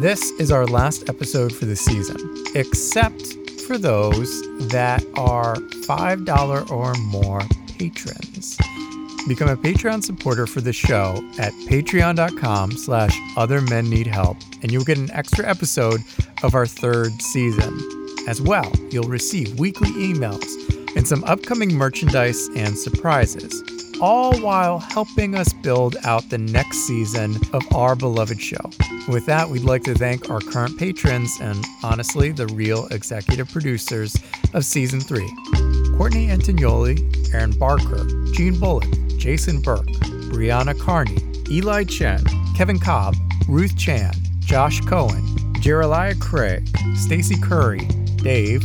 This is our last episode for the season, except for those that are $5 or more patrons. Become a Patreon supporter for the show at patreon.com slash other men need help, and you'll get an extra episode of our third season. As well, you'll receive weekly emails and some upcoming merchandise and surprises, all while helping us build out the next season of our beloved show. With that, we'd like to thank our current patrons and honestly, the real executive producers of season three Courtney Antignoli, Aaron Barker, Gene Bullock, Jason Burke, Brianna Carney, Eli Chen, Kevin Cobb, Ruth Chan, Josh Cohen, Jeremiah Craig, Stacy Curry, Dave,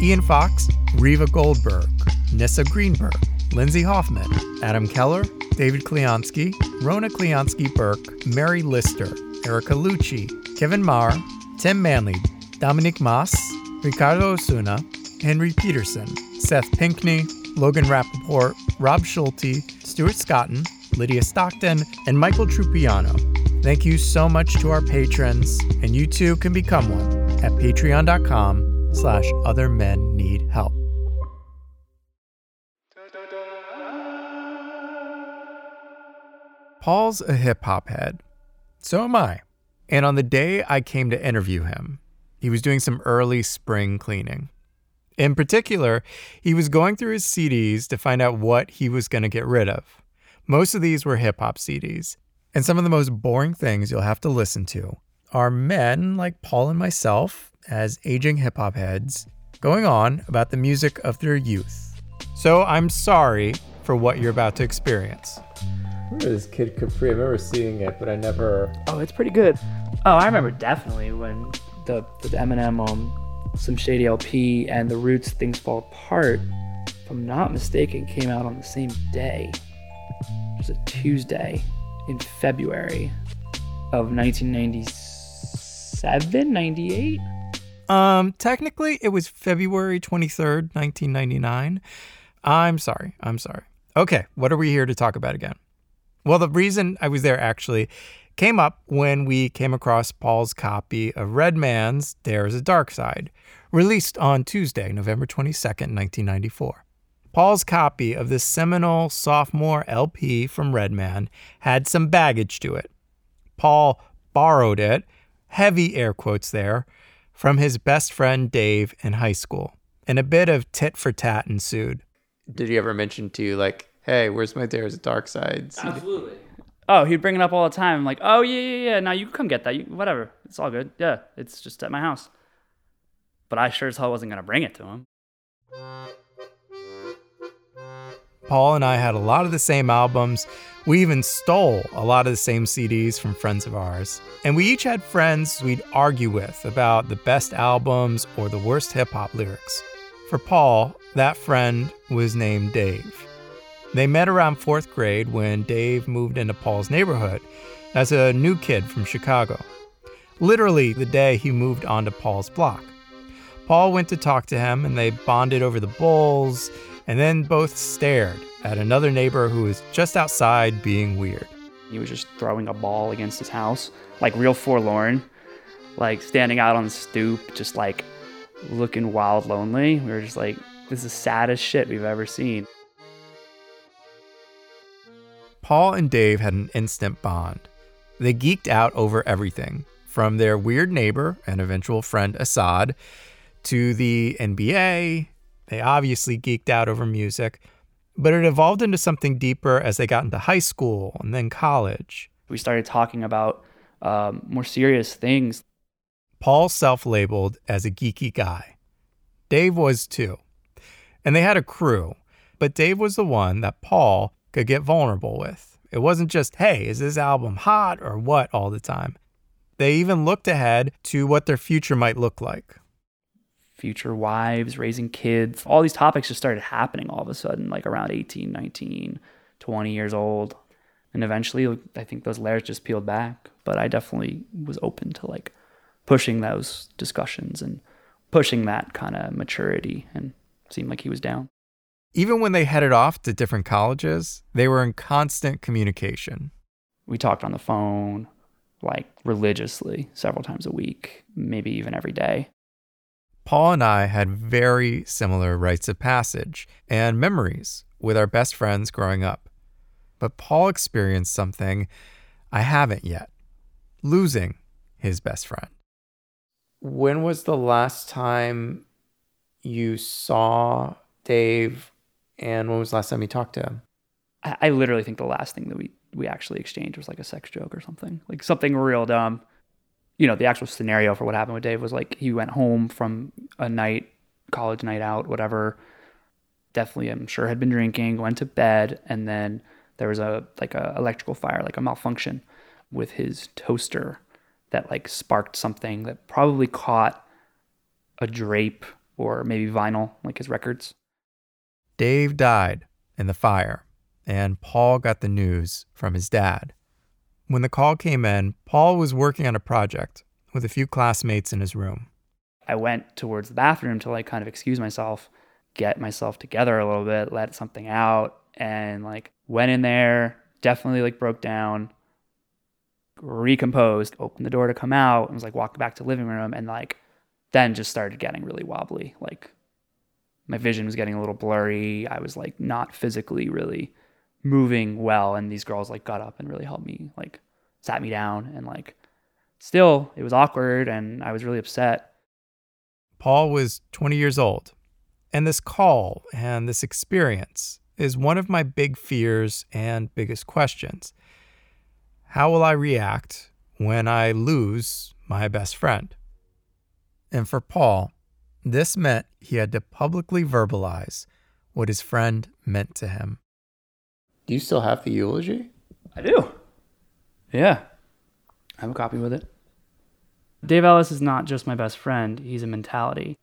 Ian Fox, Riva Goldberg, Nissa Greenberg, Lindsay Hoffman, Adam Keller, David Kleonsky, Rona Kleonsky Burke, Mary Lister, Erica Lucci, Kevin Marr, Tim Manley, Dominic Moss, Ricardo Osuna, Henry Peterson, Seth Pinkney, Logan Rappaport, Rob Schulte, Stuart Scotton, Lydia Stockton, and Michael Trupiano. Thank you so much to our patrons, and you too can become one at patreon.com slash other men Paul's a hip hop head. So am I. And on the day I came to interview him, he was doing some early spring cleaning. In particular, he was going through his CDs to find out what he was going to get rid of. Most of these were hip hop CDs. And some of the most boring things you'll have to listen to are men like Paul and myself, as aging hip hop heads, going on about the music of their youth. So I'm sorry for what you're about to experience. I remember this Kid Capri. I remember seeing it, but I never. Oh, it's pretty good. Oh, I remember definitely when the the Eminem um Slim Shady LP and the Roots Things Fall Apart, if I'm not mistaken, came out on the same day. It was a Tuesday in February of 1997, 98. Um, technically, it was February 23rd, 1999. I'm sorry. I'm sorry. Okay, what are we here to talk about again? Well, the reason I was there actually came up when we came across Paul's copy of Redman's Dare Iz a Darkside, released on Tuesday, November 22nd, 1994. Paul's copy of this seminal sophomore LP from Redman had some baggage to it. Paul borrowed it, heavy air quotes there, from his best friend Dave in high school, and a bit of tit for tat ensued. Did he ever mention to you, like, hey, where's my There's a Dark Side? CD? Absolutely. Oh, he'd bring it up all the time. I'm like, oh yeah, yeah, yeah. Now you can come get that. You, whatever. It's all good. Yeah, it's just at my house. But I sure as hell wasn't gonna bring it to him. Paul and I had a lot of the same albums. We even stole a lot of the same CDs from friends of ours. And we each had friends we'd argue with about the best albums or the worst hip hop lyrics. For Paul, that friend was named Dave. They met around fourth grade when Dave moved into Paul's neighborhood as a new kid from Chicago. Literally the day he moved onto Paul's block. Paul went to talk to him and they bonded over the Bulls and then both stared at another neighbor who was just outside being weird. He was just throwing a ball against his house, like real forlorn, like standing out on the stoop, just like looking wild lonely. We were just like, this is the saddest shit we've ever seen. Paul and Dave had an instant bond. They geeked out over everything from their weird neighbor and eventual friend Assad to the NBA. They obviously geeked out over music, but it evolved into something deeper as they got into high school and then college. We started talking about um, more serious things. Paul self labeled as a geeky guy. Dave was too. And they had a crew, but Dave was the one that Paul could get vulnerable with. It wasn't just, hey, is this album hot or what all the time. They even looked ahead to what their future might look like. Future wives, raising kids, all these topics just started happening all of a sudden, like around 18, 19, 20 years old. And eventually, I think those layers just peeled back. But I definitely was open to like pushing those discussions and pushing that kind of maturity and seemed like he was down. Even when they headed off to different colleges, they were in constant communication. We talked on the phone. like religiously several times a week, maybe even every day. Paul and I had very similar rites of passage and memories with our best friends growing up. But Paul experienced something I haven't yet losing his best friend. When was the last time you saw Dave and when was the last time you talked to him? I, I literally think the last thing that we, we actually exchanged was like a sex joke or something, like something real dumb. You know, the actual scenario for what happened with Dave was like he went home from a night, college night out, whatever. Definitely, I'm sure had been drinking, went to bed, and then there was a like a electrical fire, like a malfunction with his toaster that like sparked something that probably caught a drape or maybe vinyl, like his records. Dave died in the fire, and Paul got the news from his dad. When the call came in, Paul was working on a project with a few classmates in his room. I went towards the bathroom to like kind of excuse myself, get myself together a little bit, let something out, and like went in there, definitely like broke down, recomposed, opened the door to come out, and was like walked back to the living room, and like then just started getting really wobbly. Like my vision was getting a little blurry. I was like not physically really moving well, and these girls like got up and really helped me, like sat me down, and like still it was awkward, and I was really upset. Paul was 20 years old, and this call and this experience is one of my big fears and biggest questions. How will I react when I lose my best friend? And for Paul, this meant he had to publicly verbalize what his friend meant to him. Do you still have the eulogy? I do. Yeah. I have a copy with it. Dave Ellis is not just my best friend, he's a mentality.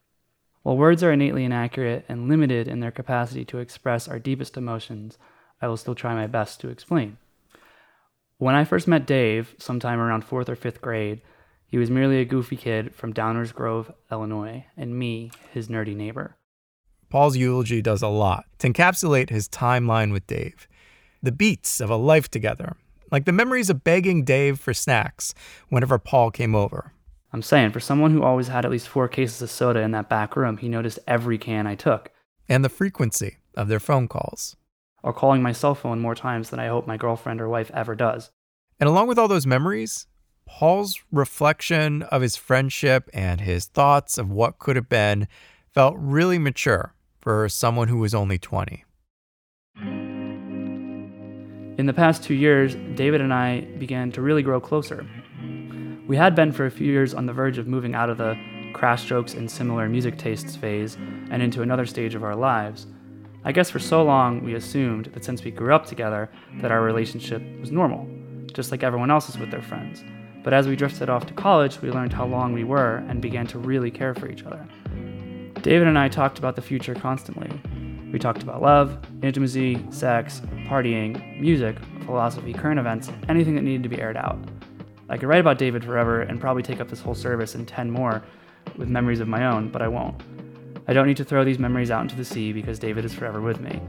While words are innately inaccurate and limited in their capacity to express our deepest emotions, I will still try my best to explain. When I first met Dave, sometime around fourth or fifth grade, he was merely a goofy kid from Downers Grove, Illinois, and me, his nerdy neighbor. Paul's eulogy does a lot to encapsulate his timeline with Dave. The beats of a life together, like the memories of begging Dave for snacks whenever Paul came over, I'm saying, for someone who always had at least four cases of soda in that back room, he noticed every can I took. and the frequency of their phone calls. Or calling my cell phone more times than I hope my girlfriend or wife ever does. And along with all those memories, Paul's reflection of his friendship and his thoughts of what could have been felt really mature for someone who was only 20. In the past two years, David and I began to really grow closer. We had been for a few years on the verge of moving out of the crash jokes and similar music tastes phase and into another stage of our lives. I guess for so long we assumed that since we grew up together that our relationship was normal, just like everyone else's with their friends. But as we drifted off to college, we learned how long we were and began to really care for each other. David and I talked about the future constantly. We talked about love, intimacy, sex, partying, music, philosophy, current events, anything that needed to be aired out. I could write about David forever and probably take up this whole service and 10 more with memories of my own, but I won't. I don't need to throw these memories out into the sea because David is forever with me.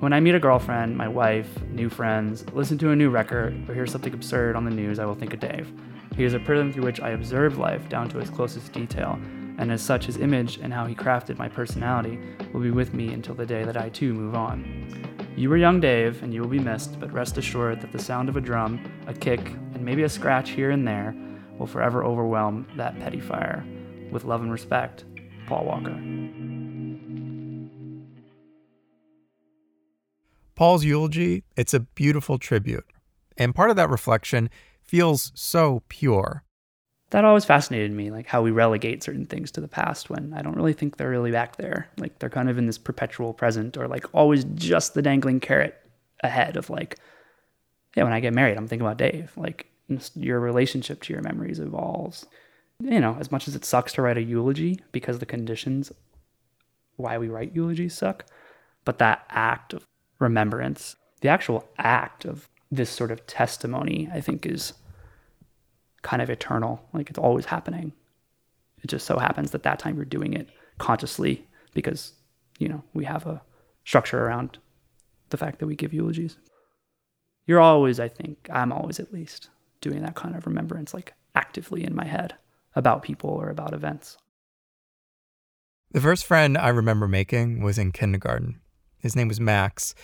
When I meet a girlfriend, my wife, new friends, listen to a new record, or hear something absurd on the news, I will think of Dave. He is a prism through which I observe life down to its closest detail, and as such, his image and how he crafted my personality will be with me until the day that I too move on. You were young Dave, and you will be missed, but rest assured that the sound of a drum, a kick, and maybe a scratch here and there will forever overwhelm that petty fire. With love and respect, Paul Walker. Paul's eulogy, it's a beautiful tribute. And part of that reflection feels so pure. That always fascinated me, like how we relegate certain things to the past when I don't really think they're really back there. Like they're kind of in this perpetual present or like always just the dangling carrot ahead of like, yeah, when I get married, I'm thinking about Dave. Like your relationship to your memories evolves. You know, as much as it sucks to write a eulogy because the conditions why we write eulogies suck, but that act of remembrance, the actual act of this sort of testimony, I think is kind of eternal. Like it's always happening. It just so happens that that time you're doing it consciously because, you know, we have a structure around the fact that we give eulogies. you're always, I think, I'm always at least doing that kind of remembrance, like actively in my head about people or about events. The first friend I remember making was in kindergarten. His name was Max,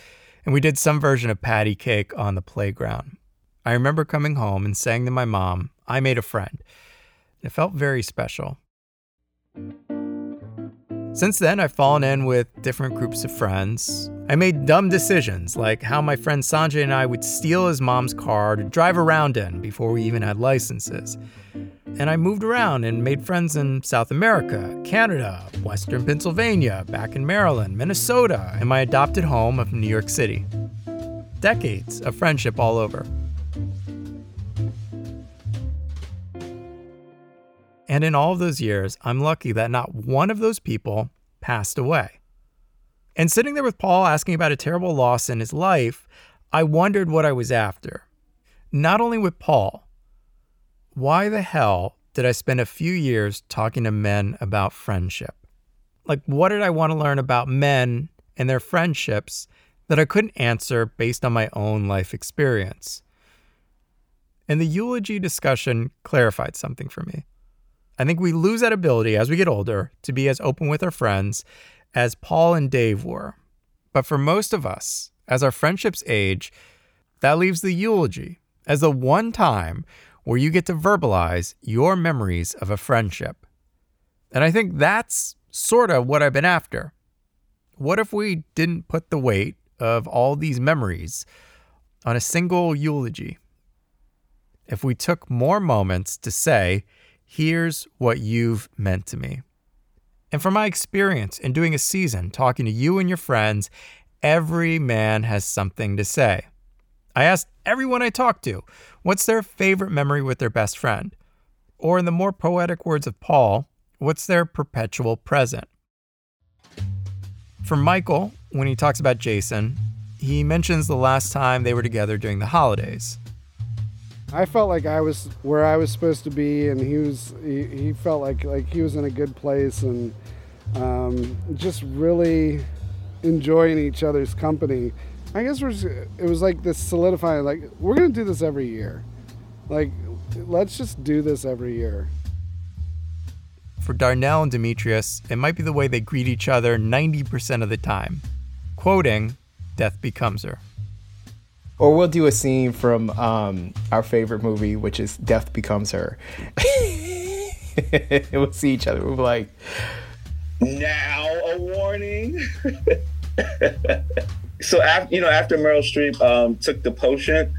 and we did some version of patty cake on the playground. I remember coming home and saying to my mom, I made a friend. It felt very special. Since then, I've fallen in with different groups of friends. I made dumb decisions, like how my friend Sanjay and I would steal his mom's car to drive around in before we even had licenses. And I moved around and made friends in South America, Canada, Western Pennsylvania, back in Maryland, Minnesota, and my adopted home of New York City. Decades of friendship all over. And in all of those years, I'm lucky that not one of those people passed away. And sitting there with Paul asking about a terrible loss in his life, I wondered what I was after. Not only with Paul, why the hell did I spend a few years talking to men about friendship? Like, what did I want to learn about men and their friendships that I couldn't answer based on my own life experience? And the eulogy discussion clarified something for me. I think we lose that ability as we get older to be as open with our friends as Paul and Dave were. But for most of us, as our friendships age, that leaves the eulogy as the one time where you get to verbalize your memories of a friendship. And I think that's sort of what I've been after. What if we didn't put the weight of all these memories on a single eulogy? If we took more moments to say, Here's what you've meant to me. And from my experience in doing a season talking to you and your friends, every man has something to say. I asked everyone I talked to what's their favorite memory with their best friend? Or, in the more poetic words of Paul, what's their perpetual present? For Michael, when he talks about Jason, he mentions the last time they were together during the holidays. I felt like I was where I was supposed to be, and he was. He, he felt like like he was in a good place, and um, just really enjoying each other's company. I guess we're. Just, it was like this solidifying. Like we're gonna do this every year. Like let's just do this every year. For Darnell and Demetrius, it might be the way they greet each other 90% of the time. Quoting, Death Becomes Her or we'll do a scene from um, our favorite movie, which is Death Becomes Her. we'll see each other. We'll be like, now a warning. so after you know, after Meryl Streep um, took the potion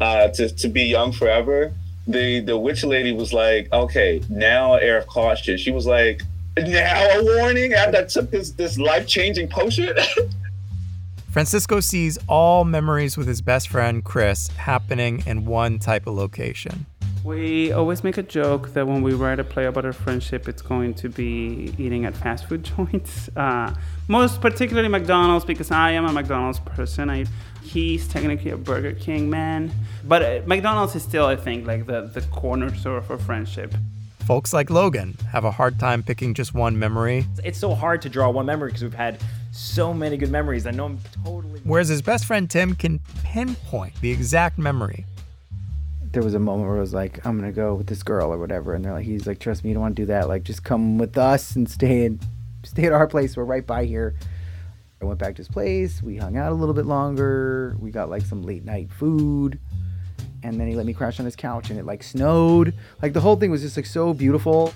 uh, to to be young forever, the the witch lady was like, okay, now air of caution. She was like, now a warning after I took this this life changing potion. Francisco sees all memories with his best friend Chris happening in one type of location. We always make a joke that when we write a play about our friendship, it's going to be eating at fast food joints. Uh, most particularly McDonald's, because I am a McDonald's person. I, he's technically a Burger King man. But uh, McDonald's is still, I think, like the, the corner store for friendship. Folks like Logan have a hard time picking just one memory. It's so hard to draw one memory because we've had so many good memories. I know I'm totally. Whereas his best friend Tim can pinpoint the exact memory. There was a moment where I was like, I'm gonna go with this girl or whatever, and they're like, he's like, trust me, you don't want to do that. Like, just come with us and stay stay at our place. We're right by here. I went back to his place. We hung out a little bit longer. We got like some late night food, and then he let me crash on his couch, and it like snowed. Like the whole thing was just like so beautiful.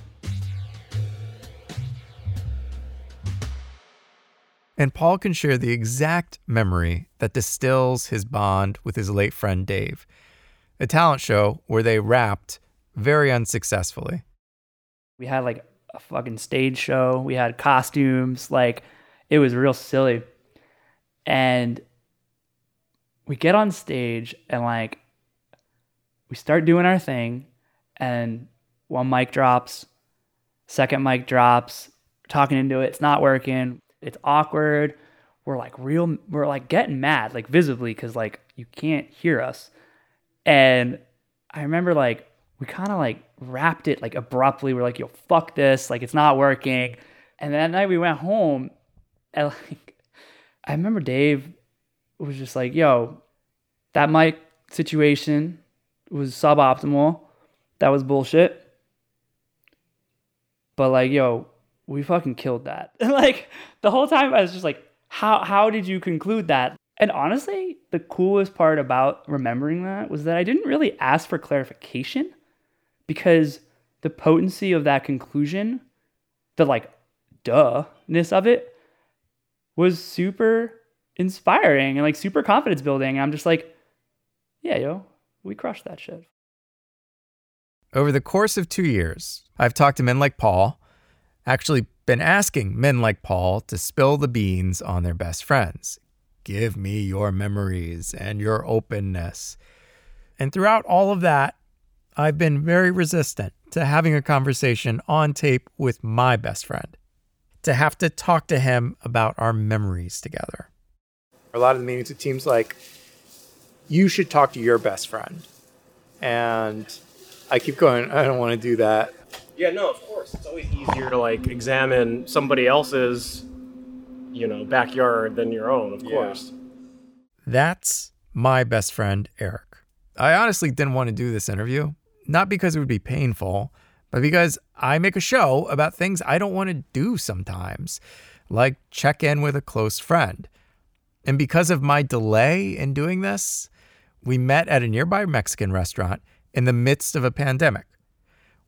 And Paul can share the exact memory that distills his bond with his late friend Dave. A talent show where they rapped very unsuccessfully. We had like a fucking stage show, we had costumes, like it was real silly. And we get on stage and like we start doing our thing and one mic drops, second mic drops, talking into it, it's not working it's awkward. We're like real, we're like getting mad, like visibly, because like you can't hear us. And I remember like we kind of like wrapped it like abruptly. We're like, yo, fuck this, like it's not working. And then that night we went home, and like I remember Dave was just like, yo, that mic situation was suboptimal. That was bullshit. But like, yo, we fucking killed that. like the whole time I was just like, how how did you conclude that? And honestly, the coolest part about remembering that was that I didn't really ask for clarification because the potency of that conclusion, the like duh-ness of it was super inspiring and like super confidence building. And I'm just like, yeah, yo, we crushed that shit. Over the course of two years, I've talked to men like Paul, actually been asking men like Paul to spill the beans on their best friends. Give me your memories and your openness. And throughout all of that, I've been very resistant to having a conversation on tape with my best friend, to have to talk to him about our memories together. A lot of the meetings, it seems like you should talk to your best friend. And I keep going, I don't want to do that. Yeah, no, of course. It's always easier to like examine somebody else's, you know, backyard than your own, of course. That's my best friend, Eric. I honestly didn't want to do this interview, not because it would be painful, but because I make a show about things I don't want to do sometimes, like check in with a close friend. And because of my delay in doing this, we met at a nearby Mexican restaurant in the midst of a pandemic,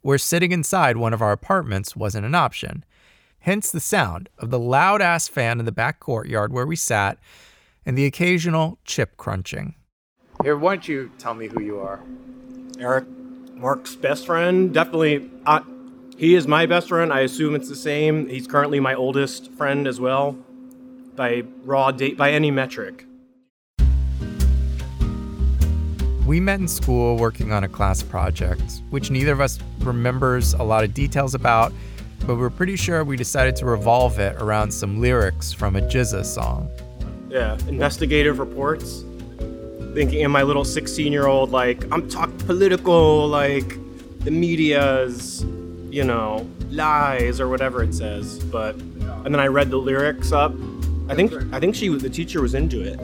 where sitting inside one of our apartments wasn't an option. Hence the sound of the loud ass fan in the back courtyard where we sat and the occasional chip crunching. Here, why don't you tell me who you are? Eric, Mark's best friend, definitely. Uh, he is my best friend. I assume it's the same. He's currently my oldest friend as well, by raw date, by any metric. We met in school working on a class project, which neither of us remembers a lot of details about, but we're pretty sure we decided to revolve it around some lyrics from a GZA song. Yeah, investigative reports. Thinking in my little 16 year old, like, I'm talking political, like, the media's, you know, lies or whatever it says. But, and then I read the lyrics up. I think, I think she, the teacher was into it.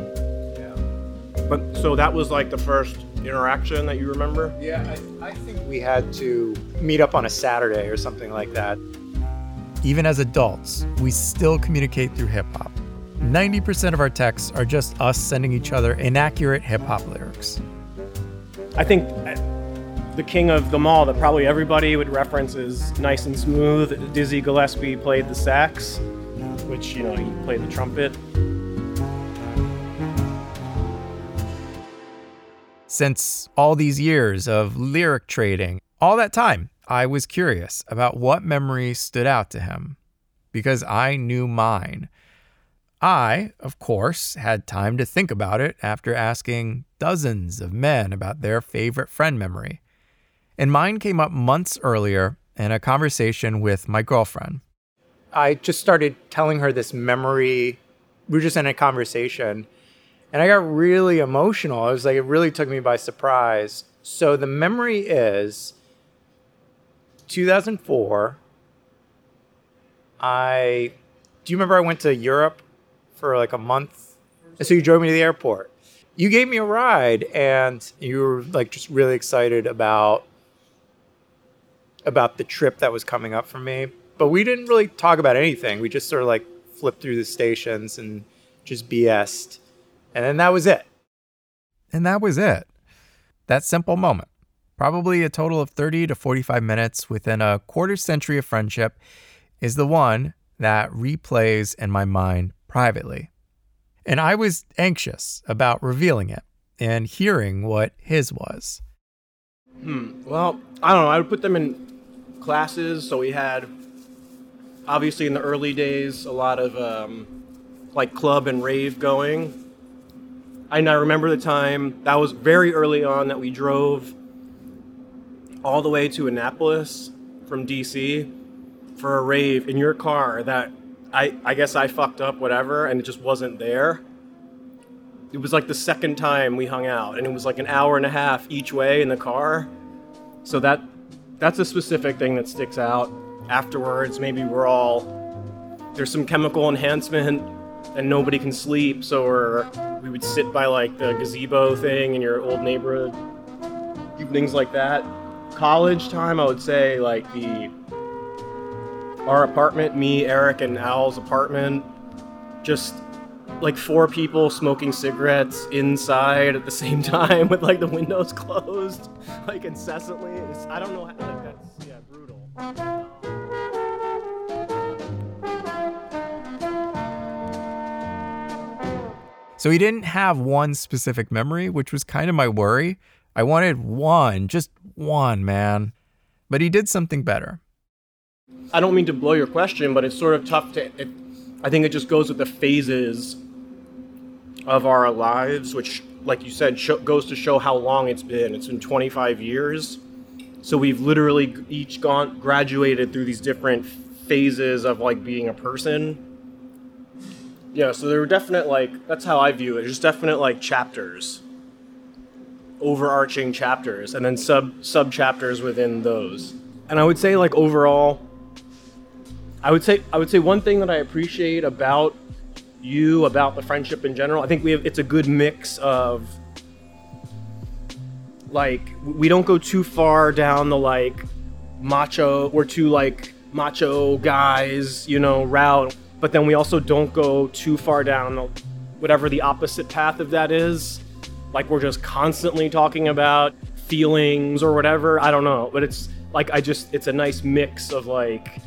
Yeah. But, so that was like the first interaction that you remember? Yeah, I, I think we had to meet up on a Saturday or something like that. Even as adults, we still communicate through hip hop. 90% of our texts are just us sending each other inaccurate hip hop lyrics. I think uh, the king of them all that probably everybody would reference is Nice and Smooth. Dizzy Gillespie played the sax, which, you know, he played the trumpet. Since all these years of lyric trading, all that time, I was curious about what memory stood out to him because I knew mine. I, of course, had time to think about it after asking dozens of men about their favorite friend memory. And mine came up months earlier in a conversation with my girlfriend. I just started telling her this memory. We were just in a conversation, and I got really emotional. I was like, it really took me by surprise. So the memory is 2004. I do you remember I went to Europe for like a month? And So you drove me to the airport. You gave me a ride, and you were like just really excited about about the trip that was coming up for me. But we didn't really talk about anything. We just sort of like flipped through the stations and just BS'd. And then that was it. And that was it. That simple moment. Probably a total of 30 to 45 minutes within a quarter century of friendship is the one that replays in my mind privately. And I was anxious about revealing it and hearing what his was. Hmm. Well, I don't know. I would put them in classes. So we had, obviously, in the early days, a lot of um, like club and rave going. And I remember the time that was very early on that we drove all the way to Annapolis from DC for a rave in your car that I, I guess I fucked up, whatever, and it just wasn't there. It was like the second time we hung out, and it was like an hour and a half each way in the car. So that that's a specific thing that sticks out. Afterwards, maybe we're all there's some chemical enhancement and nobody can sleep, so we're, we would sit by like the gazebo thing in your old neighborhood, evenings like that. College time, I would say like the our apartment, me, Eric, and Al's apartment, just like four people smoking cigarettes inside at the same time with like the windows closed, like incessantly. It's, I don't know, how, like that's yeah, brutal. So he didn't have one specific memory, which was kind of my worry. I wanted one, just one, man. But he did something better. I don't mean to blow your question, but it's sort of tough to. It, I think it just goes with the phases of our lives, which, like you said, sho goes to show how long it's been. It's been 25 years. So we've literally each gone graduated through these different phases of like being a person. Yeah, so there were definite like that's how I view it. There's definite like chapters, overarching chapters, and then sub sub chapters within those. And I would say like overall, I would say I would say one thing that I appreciate about you, about the friendship in general. I think we have it's a good mix of like we don't go too far down the like macho we're two like macho guys, you know, route, but then we also don't go too far down whatever the opposite path of that is. Like we're just constantly talking about feelings or whatever. I don't know, but it's like I just it's a nice mix of like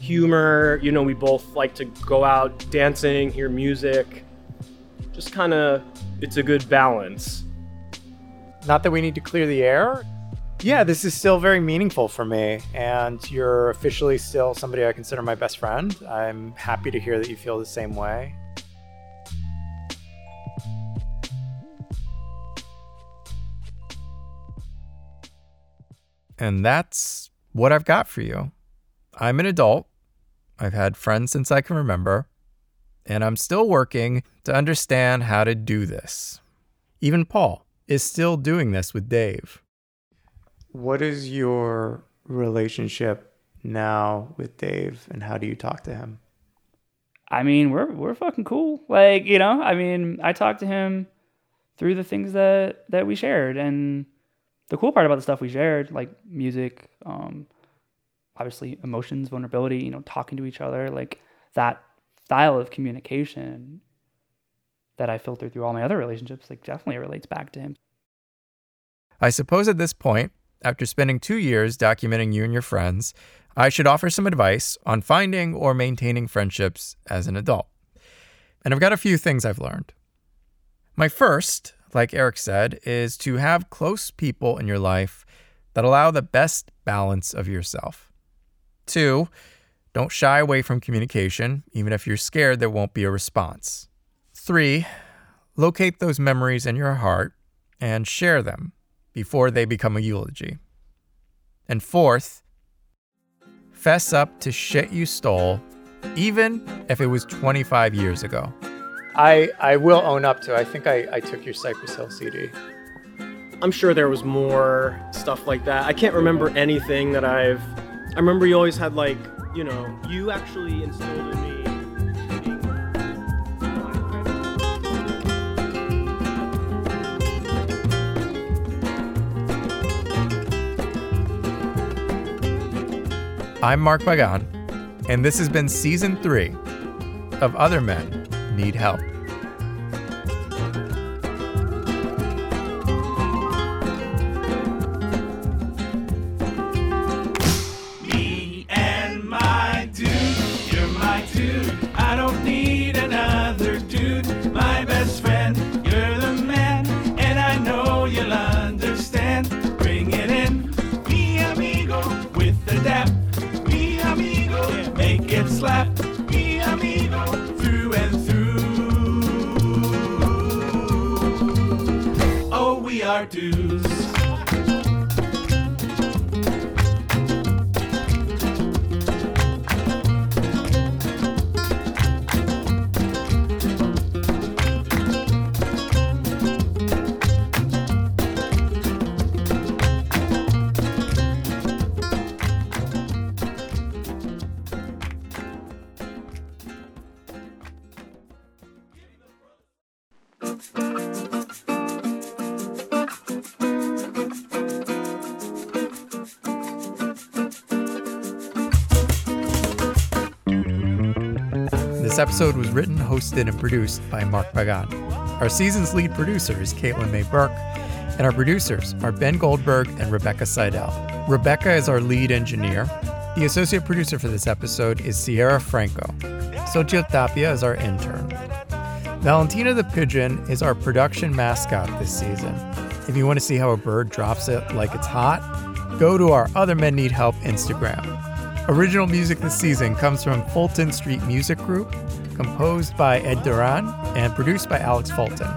humor. You know, we both like to go out dancing, hear music. Just kind of, it's a good balance. Not that we need to clear the air. Yeah, this is still very meaningful for me, and you're officially still somebody I consider my best friend. I'm happy to hear that you feel the same way. And that's what I've got for you. I'm an adult. I've had friends since I can remember, and I'm still working to understand how to do this. Even Paul is still doing this with Dave. What is your relationship now with Dave, and how do you talk to him? I mean, we're we're fucking cool. Like, you know, I mean, I talked to him through the things that that we shared and the cool part about the stuff we shared, like music, um, obviously emotions, vulnerability, you know, talking to each other, like that style of communication that I filtered through all my other relationships, like definitely relates back to him. I suppose at this point, after spending two years documenting you and your friends, I should offer some advice on finding or maintaining friendships as an adult. And I've got a few things I've learned. My first, like Eric said, is to have close people in your life that allow the best balance of yourself. Two, don't shy away from communication, even if you're scared there won't be a response. Three, locate those memories in your heart and share them before they become a eulogy. And fourth, fess up to shit you stole, even if it was 25 years ago. I I will own up to. I think I, I took your Cypress Hill CD. I'm sure there was more stuff like that. I can't remember anything that I've. I remember you always had like, you know, you actually instilled in me. I'm Mark Pagan, and this has been season three of Other Men Need Help. Episode was written, hosted, and produced by Mark Pagan. Our season's lead producer is Caitlin May Burke, and our producers are Ben Goldberg and Rebecca Seidel. Rebecca is our lead engineer. The associate producer for this episode is Sierra Franco. Xochitl Tapia is our intern. Valentina the Pigeon is our production mascot this season. If you want to see how a bird drops it like it's hot, go to our Other Men Need Help Instagram. Original music this season comes from Fulton Street Music Group, composed by Ed Duran and produced by Alex Fulton.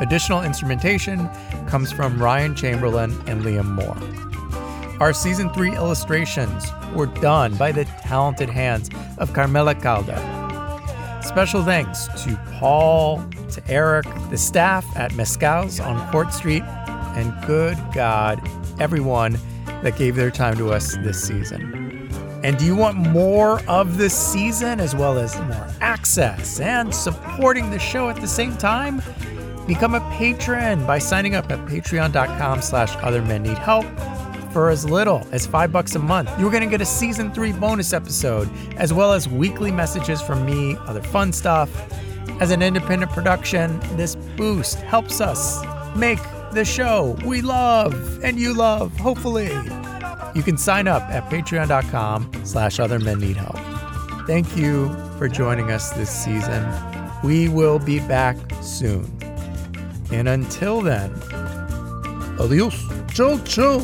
Additional instrumentation comes from Ryan Chamberlain and Liam Moore. Our season three illustrations were done by the talented hands of Carmela Calda. Special thanks to Paul, to Eric, the staff at Mescal's on Court Street, and good God, everyone that gave their time to us this season. And do you want more of this season as well as more access and supporting the show at the same time? Become a patron by signing up at patreon.com slash other men need help for as little as five bucks a month. You're going to get a season three bonus episode, as well as weekly messages from me, other fun stuff. As an independent production, this boost helps us make the show we love and you love, hopefully. You can sign up at patreon.com slash other men need help. Thank you for joining us this season. We will be back soon. And until then, adios. Ciao, ciao.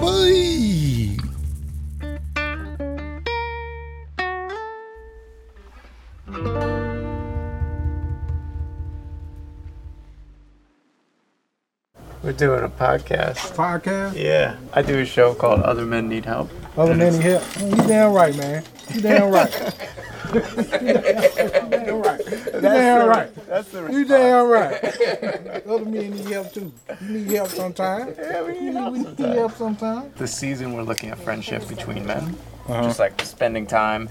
Bye. We're doing a podcast. Podcast? Yeah. I do a show called Other Men Need Help. Other men need help. You damn right, man. You damn right. you damn right. You damn right. That's the You damn right. Other men need help too. You need help sometimes. Yeah, we need help We need help sometimes. This season, we're looking at friendship between men. Uh-huh. Just like spending time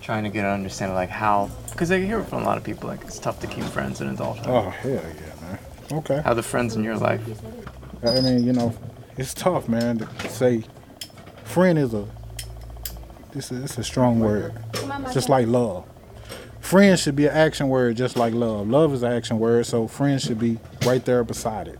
trying to get an understanding, like how, because I hear from a lot of people, like it's tough to keep friends in adulthood. Oh hell yeah. Okay. How the friends in your life? I mean, you know, it's tough, man, to say friend is a a, it's a strong word. Just like love. Friend should be an action word just like love. Love is an action word, so friend should be right there beside it.